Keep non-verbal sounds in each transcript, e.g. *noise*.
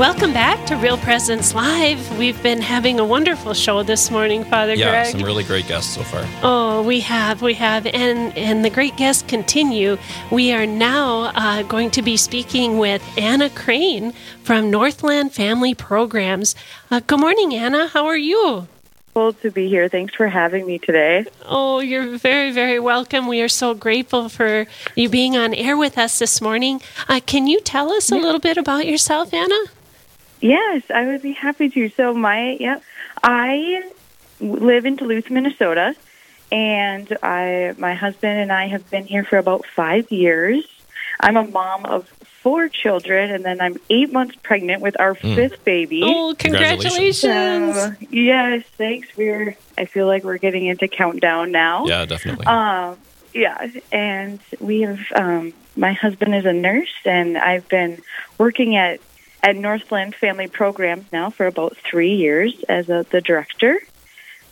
Welcome back to Real Presence Live. We've been having a wonderful show this morning, Father yeah, Greg. some really great guests so far. Oh, we have, we have, and and the great guests continue. We are now uh, going to be speaking with Anna Crane from Northland Family Programs. Uh, good morning, Anna. How are you? to be here. Thanks for having me today. Oh, you're very, very welcome. We are so grateful for you being on air with us this morning. Uh, can you tell us a little bit about yourself, Anna? Yes, I would be happy to. So my yeah, I live in Duluth, Minnesota, and I my husband and I have been here for about five years. I'm a mom of four children, and then I'm eight months pregnant with our Mm. fifth baby. Oh, congratulations! So, yes, thanks. We're. I feel like we're getting into countdown now. Yeah, definitely. Um, yeah, and we have. Um, my husband is a nurse, and I've been working at at Northland Family Programs now for about three years as a, the director.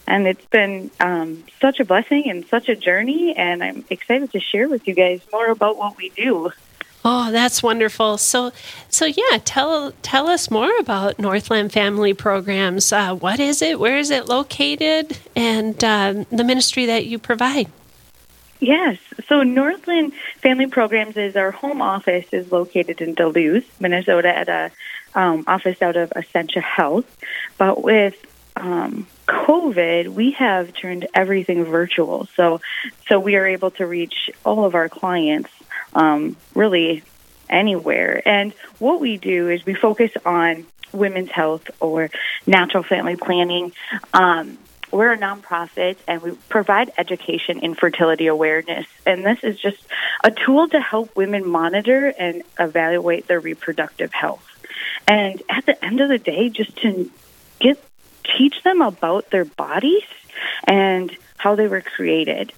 And it's been um, such a blessing and such a journey, and I'm excited to share with you guys more about what we do. Oh, that's wonderful. So, so yeah, tell tell us more about Northland Family Programs. Uh, what is it? Where is it located? And um, the ministry that you provide. Yes. So Northland Family Programs is our home office is located in Duluth, Minnesota, at a um, office out of Essentia Health. But with um, COVID, we have turned everything virtual. So, so we are able to reach all of our clients um, really anywhere. And what we do is we focus on women's health or natural family planning. Um, we're a nonprofit and we provide education in fertility awareness. And this is just a tool to help women monitor and evaluate their reproductive health. And at the end of the day, just to get teach them about their bodies and how they were created.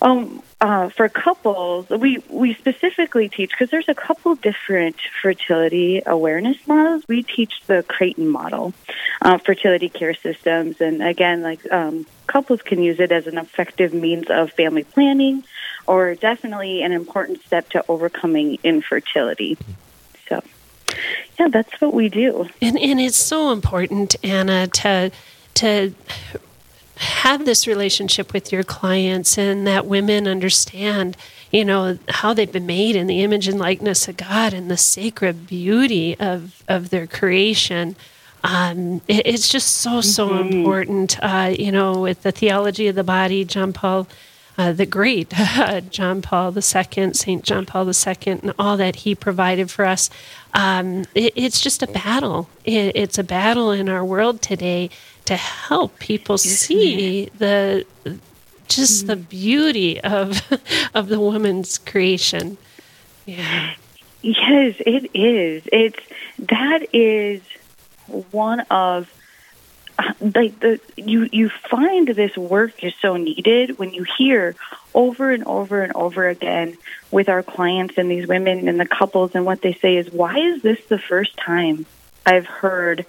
Um, uh, for couples, we, we specifically teach because there's a couple different fertility awareness models. We teach the Creighton model, uh, fertility care systems, and again, like um, couples can use it as an effective means of family planning, or definitely an important step to overcoming infertility. So, yeah, that's what we do. And and it's so important, Anna, to to have this relationship with your clients and that women understand, you know, how they've been made in the image and likeness of God and the sacred beauty of of their creation. Um, it, it's just so so important. Uh, you know, with the theology of the body, John Paul. Uh, the great *laughs* John Paul II, Saint John Paul II, and all that he provided for us. Um, it, it's just a battle. It, it's a battle in our world today to help people see the just the beauty of *laughs* of the woman's creation. Yeah. Yes, it is. It's that is one of uh, like the you you find this work is so needed when you hear over and over and over again with our clients and these women and the couples and what they say is why is this the first time I've heard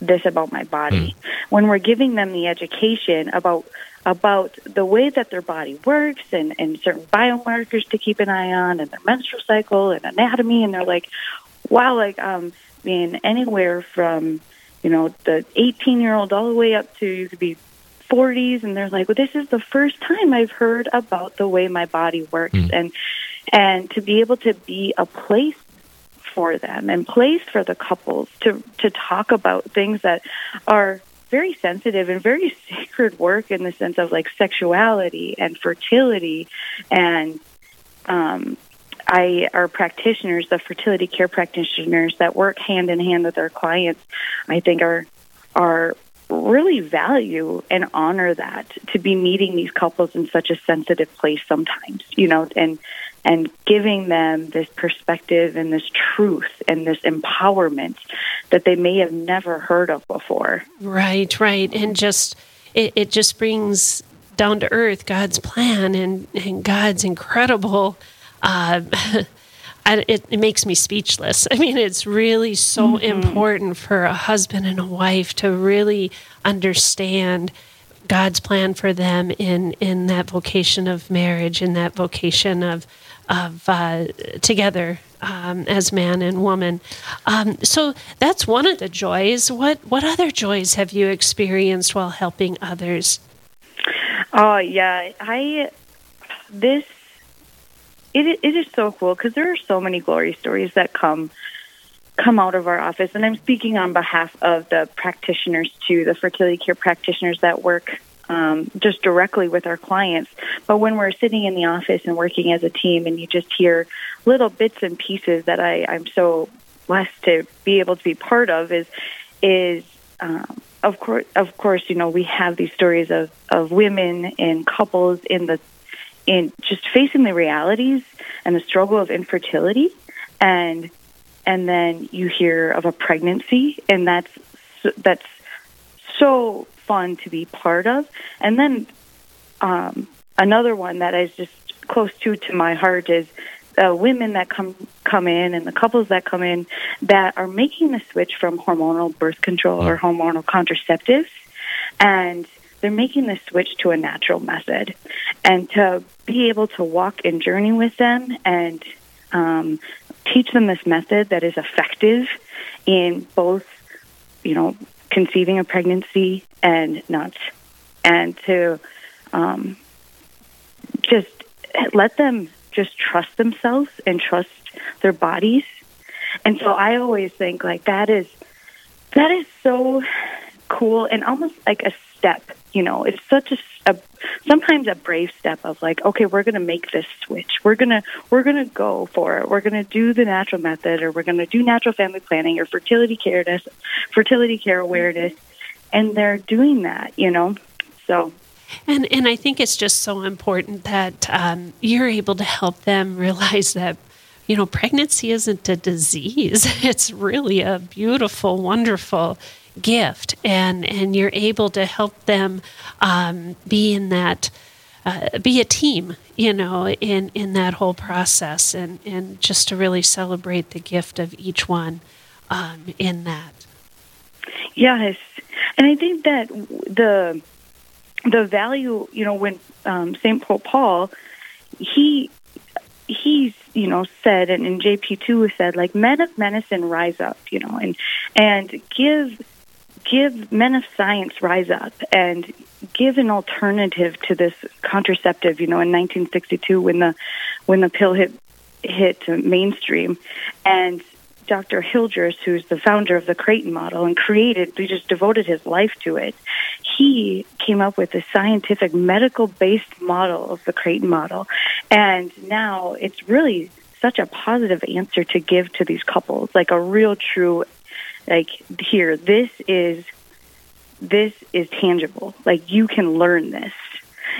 this about my body. When we're giving them the education about about the way that their body works and, and certain biomarkers to keep an eye on and their menstrual cycle and anatomy and they're like wow like um being anywhere from you know the 18 year old all the way up to you could be 40s and they're like well this is the first time i've heard about the way my body works and and to be able to be a place for them and place for the couples to to talk about things that are very sensitive and very *laughs* sacred work in the sense of like sexuality and fertility. And um I our practitioners, the fertility care practitioners that work hand in hand with our clients, I think are are really value and honor that to be meeting these couples in such a sensitive place sometimes, you know, and and giving them this perspective and this truth and this empowerment that they may have never heard of before. Right, right. And just it, it just brings down to earth God's plan and, and God's incredible uh, *laughs* I, it, it, makes me speechless. I mean, it's really so mm-hmm. important for a husband and a wife to really understand God's plan for them in in that vocation of marriage, in that vocation of of uh, together um, as man and woman. Um, so that's one of the joys. What what other joys have you experienced while helping others? Oh yeah, I this it it is so cool because there are so many glory stories that come come out of our office, and I'm speaking on behalf of the practitioners too, the fertility care practitioners that work um, just directly with our clients. But when we're sitting in the office and working as a team, and you just hear little bits and pieces that I, I'm so blessed to be able to be part of, is is um, of course, of course, you know, we have these stories of of women and couples in the in just facing the realities and the struggle of infertility, and and then you hear of a pregnancy, and that's that's so fun to be part of. And then um, another one that is just close to to my heart is uh, women that come come in and the couples that come in that are making the switch from hormonal birth control or hormonal contraceptives, and they're making the switch to a natural method, and to be able to walk and journey with them and um, teach them this method that is effective in both, you know, conceiving a pregnancy and not, and to um, just let them just trust themselves and trust their bodies. And so I always think like that is that is so cool and almost like a step. You know, it's such a, a sometimes a brave step of like, okay, we're going to make this switch. We're gonna we're gonna go for it. We're gonna do the natural method, or we're gonna do natural family planning, or fertility care, fertility care awareness, and they're doing that. You know, so and and I think it's just so important that um, you're able to help them realize that you know pregnancy isn't a disease; *laughs* it's really a beautiful, wonderful gift, and and you're able to help them um, be in that. Uh, be a team, you know, in, in that whole process, and, and just to really celebrate the gift of each one um, in that. Yes, and I think that the the value, you know, when um, St. Paul, he he's you know said and, and jp2 said like men of medicine rise up you know and and give give men of science rise up and give an alternative to this contraceptive you know in 1962 when the when the pill hit hit mainstream and Dr. Hilgers, who's the founder of the Creighton model and created, he just devoted his life to it. He came up with a scientific medical based model of the Creighton model. And now it's really such a positive answer to give to these couples, like a real true, like here, this is, this is tangible. Like you can learn this,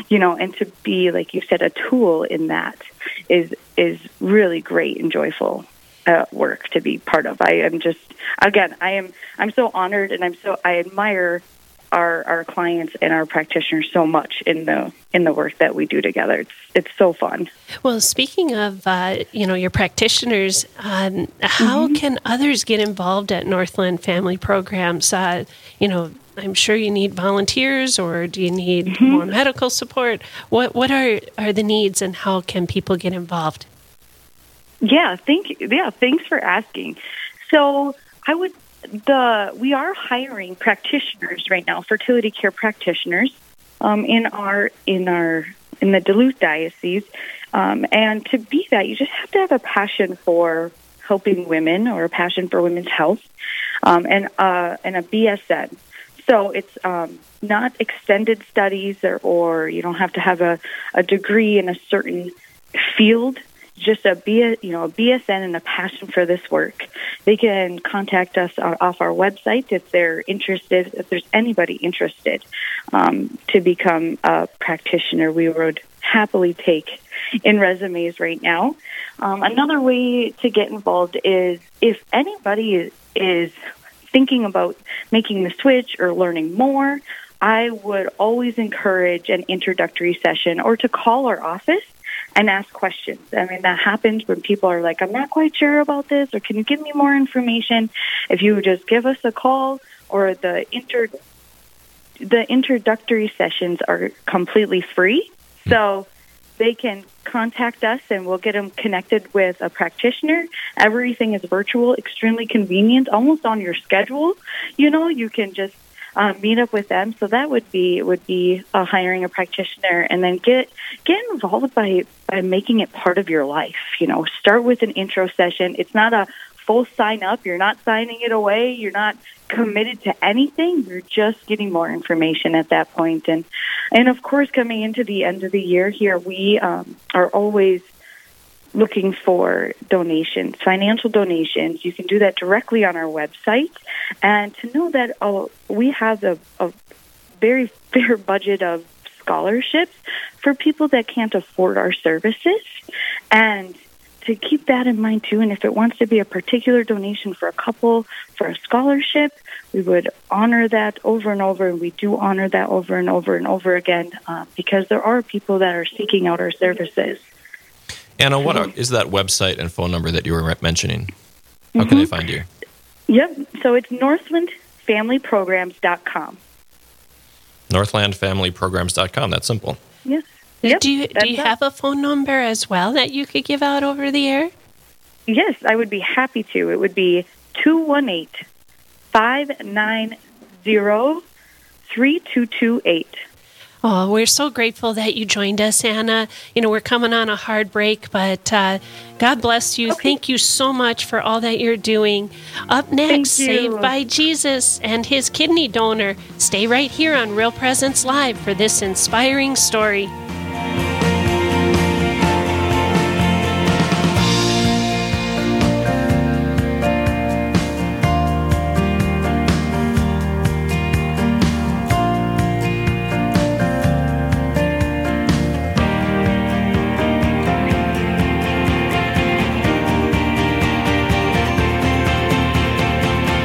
you know, and to be, like you said, a tool in that is, is really great and joyful uh, work to be part of. I am just again, I am I'm so honored and I'm so I admire our our clients and our practitioners so much in the in the work that we do together. It's it's so fun. Well, speaking of uh, you know your practitioners, um, how mm-hmm. can others get involved at Northland Family Programs? Uh, you know. I'm sure you need volunteers, or do you need mm-hmm. more medical support? What what are are the needs, and how can people get involved? Yeah, thank. Yeah, thanks for asking. So I would the we are hiring practitioners right now, fertility care practitioners, um, in our in our in the Duluth diocese. Um, and to be that, you just have to have a passion for helping women or a passion for women's health, um, and uh, and a BSN. So it's um, not extended studies, or, or you don't have to have a, a degree in a certain field just a you know a BSN and a passion for this work, they can contact us off our website if they're interested. If there's anybody interested um, to become a practitioner, we would happily take in resumes right now. Um, another way to get involved is if anybody is thinking about making the switch or learning more. I would always encourage an introductory session or to call our office and ask questions. I mean, that happens when people are like, I'm not quite sure about this, or can you give me more information? If you just give us a call or the inter the introductory sessions are completely free. So they can contact us and we'll get them connected with a practitioner. Everything is virtual, extremely convenient, almost on your schedule. You know, you can just uh, meet up with them. So that would be would be uh, hiring a practitioner, and then get get involved by by making it part of your life. You know, start with an intro session. It's not a full sign up. You're not signing it away. You're not committed to anything. You're just getting more information at that point. And and of course, coming into the end of the year here, we um, are always looking for donations, financial donations. You can do that directly on our website. And to know that oh, we have a, a very fair budget of scholarships for people that can't afford our services. And to keep that in mind too. And if it wants to be a particular donation for a couple for a scholarship, we would honor that over and over. And we do honor that over and over and over again uh, because there are people that are seeking out our services. Anna, what are, is that website and phone number that you were mentioning? How mm-hmm. can they find you? Yep. So it's northlandfamilyprograms.com. Northlandfamilyprograms.com. That's simple. Yes. Yep, do you do you have a phone number as well that you could give out over the air? Yes, I would be happy to. It would be 218 590 3228. Oh, we're so grateful that you joined us, Anna. You know, we're coming on a hard break, but uh, God bless you. Okay. Thank you so much for all that you're doing. Up next, Saved by Jesus and his kidney donor. Stay right here on Real Presence Live for this inspiring story.